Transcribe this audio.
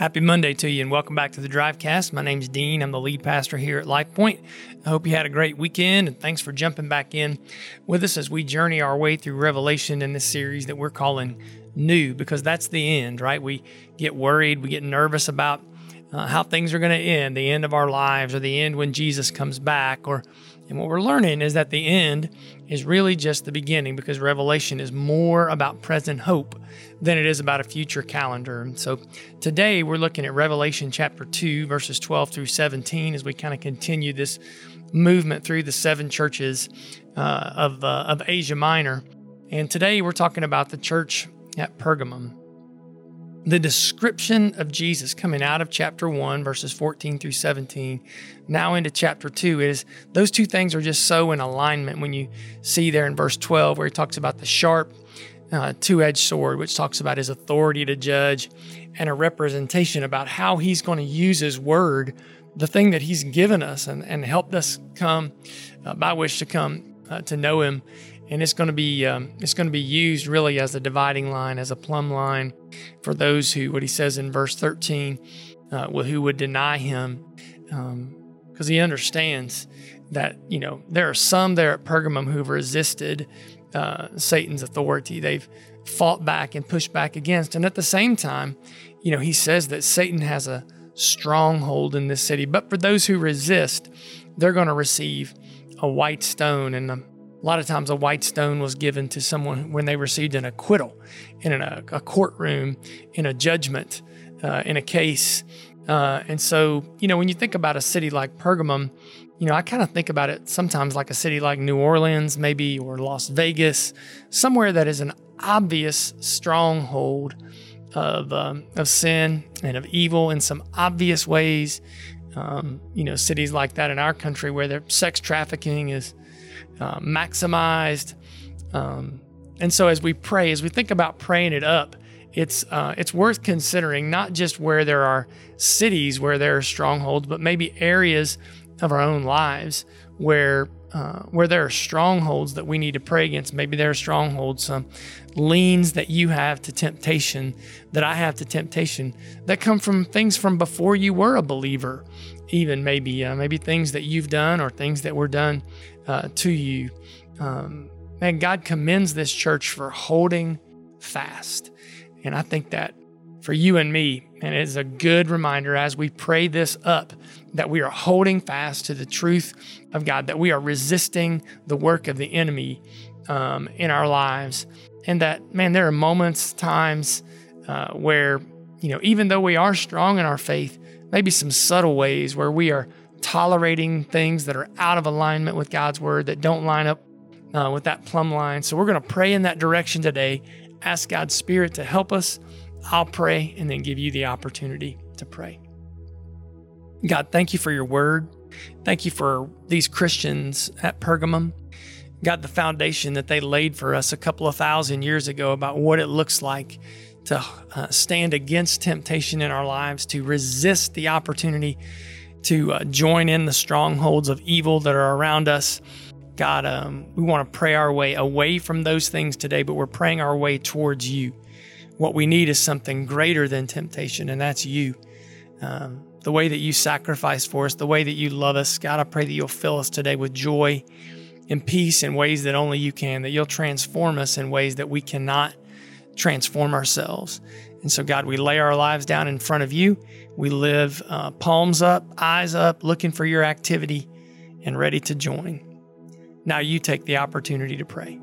Happy Monday to you and welcome back to the Drivecast. My name's Dean. I'm the lead pastor here at Life Point. I hope you had a great weekend and thanks for jumping back in with us as we journey our way through Revelation in this series that we're calling New because that's the end, right? We get worried, we get nervous about uh, how things are going to end, the end of our lives or the end when Jesus comes back or and what we're learning is that the end is really just the beginning because Revelation is more about present hope than it is about a future calendar. And so today we're looking at Revelation chapter 2, verses 12 through 17, as we kind of continue this movement through the seven churches uh, of, uh, of Asia Minor. And today we're talking about the church at Pergamum the description of Jesus coming out of chapter 1, verses 14 through 17, now into chapter 2 is those two things are just so in alignment when you see there in verse 12 where he talks about the sharp uh, two edged sword, which talks about his authority to judge, and a representation about how he's going to use his word, the thing that he's given us and, and helped us come, uh, by which to come uh, to know him and it's going to be um, it's going to be used really as a dividing line, as a plumb line for those who, what he says in verse 13, uh, who would deny him, because um, he understands that you know there are some there at Pergamum who've resisted uh, Satan's authority. They've fought back and pushed back against, and at the same time, you know he says that Satan has a stronghold in this city. But for those who resist, they're going to receive a white stone and a a lot of times, a white stone was given to someone when they received an acquittal in a, a courtroom, in a judgment, uh, in a case. Uh, and so, you know, when you think about a city like Pergamum, you know, I kind of think about it sometimes like a city like New Orleans, maybe, or Las Vegas, somewhere that is an obvious stronghold of, um, of sin and of evil in some obvious ways. Um, you know, cities like that in our country where their sex trafficking is uh, maximized. Um, and so as we pray, as we think about praying it up, it's uh, it's worth considering not just where there are cities where there are strongholds, but maybe areas of our own lives where uh, where there are strongholds that we need to pray against. Maybe there are strongholds, some leans that you have to temptation, that I have to temptation, that come from things from before you were a believer, even maybe uh, maybe things that you've done or things that were done uh, to you. Um, man, God commends this church for holding fast, and I think that for you and me, and it is a good reminder as we pray this up that we are holding fast to the truth of God, that we are resisting the work of the enemy um, in our lives, and that man, there are moments, times uh, where you know, even though we are strong in our faith, maybe some subtle ways where we are tolerating things that are out of alignment with God's word that don't line up uh, with that plumb line. So we're going to pray in that direction today. Ask God's Spirit to help us. I'll pray and then give you the opportunity to pray. God, thank you for your word. Thank you for these Christians at Pergamum. God, the foundation that they laid for us a couple of thousand years ago about what it looks like to uh, stand against temptation in our lives, to resist the opportunity to uh, join in the strongholds of evil that are around us. God, um, we want to pray our way away from those things today, but we're praying our way towards you. What we need is something greater than temptation, and that's you. Um, the way that you sacrifice for us, the way that you love us. God, I pray that you'll fill us today with joy and peace in ways that only you can, that you'll transform us in ways that we cannot transform ourselves. And so, God, we lay our lives down in front of you. We live uh, palms up, eyes up, looking for your activity and ready to join. Now you take the opportunity to pray.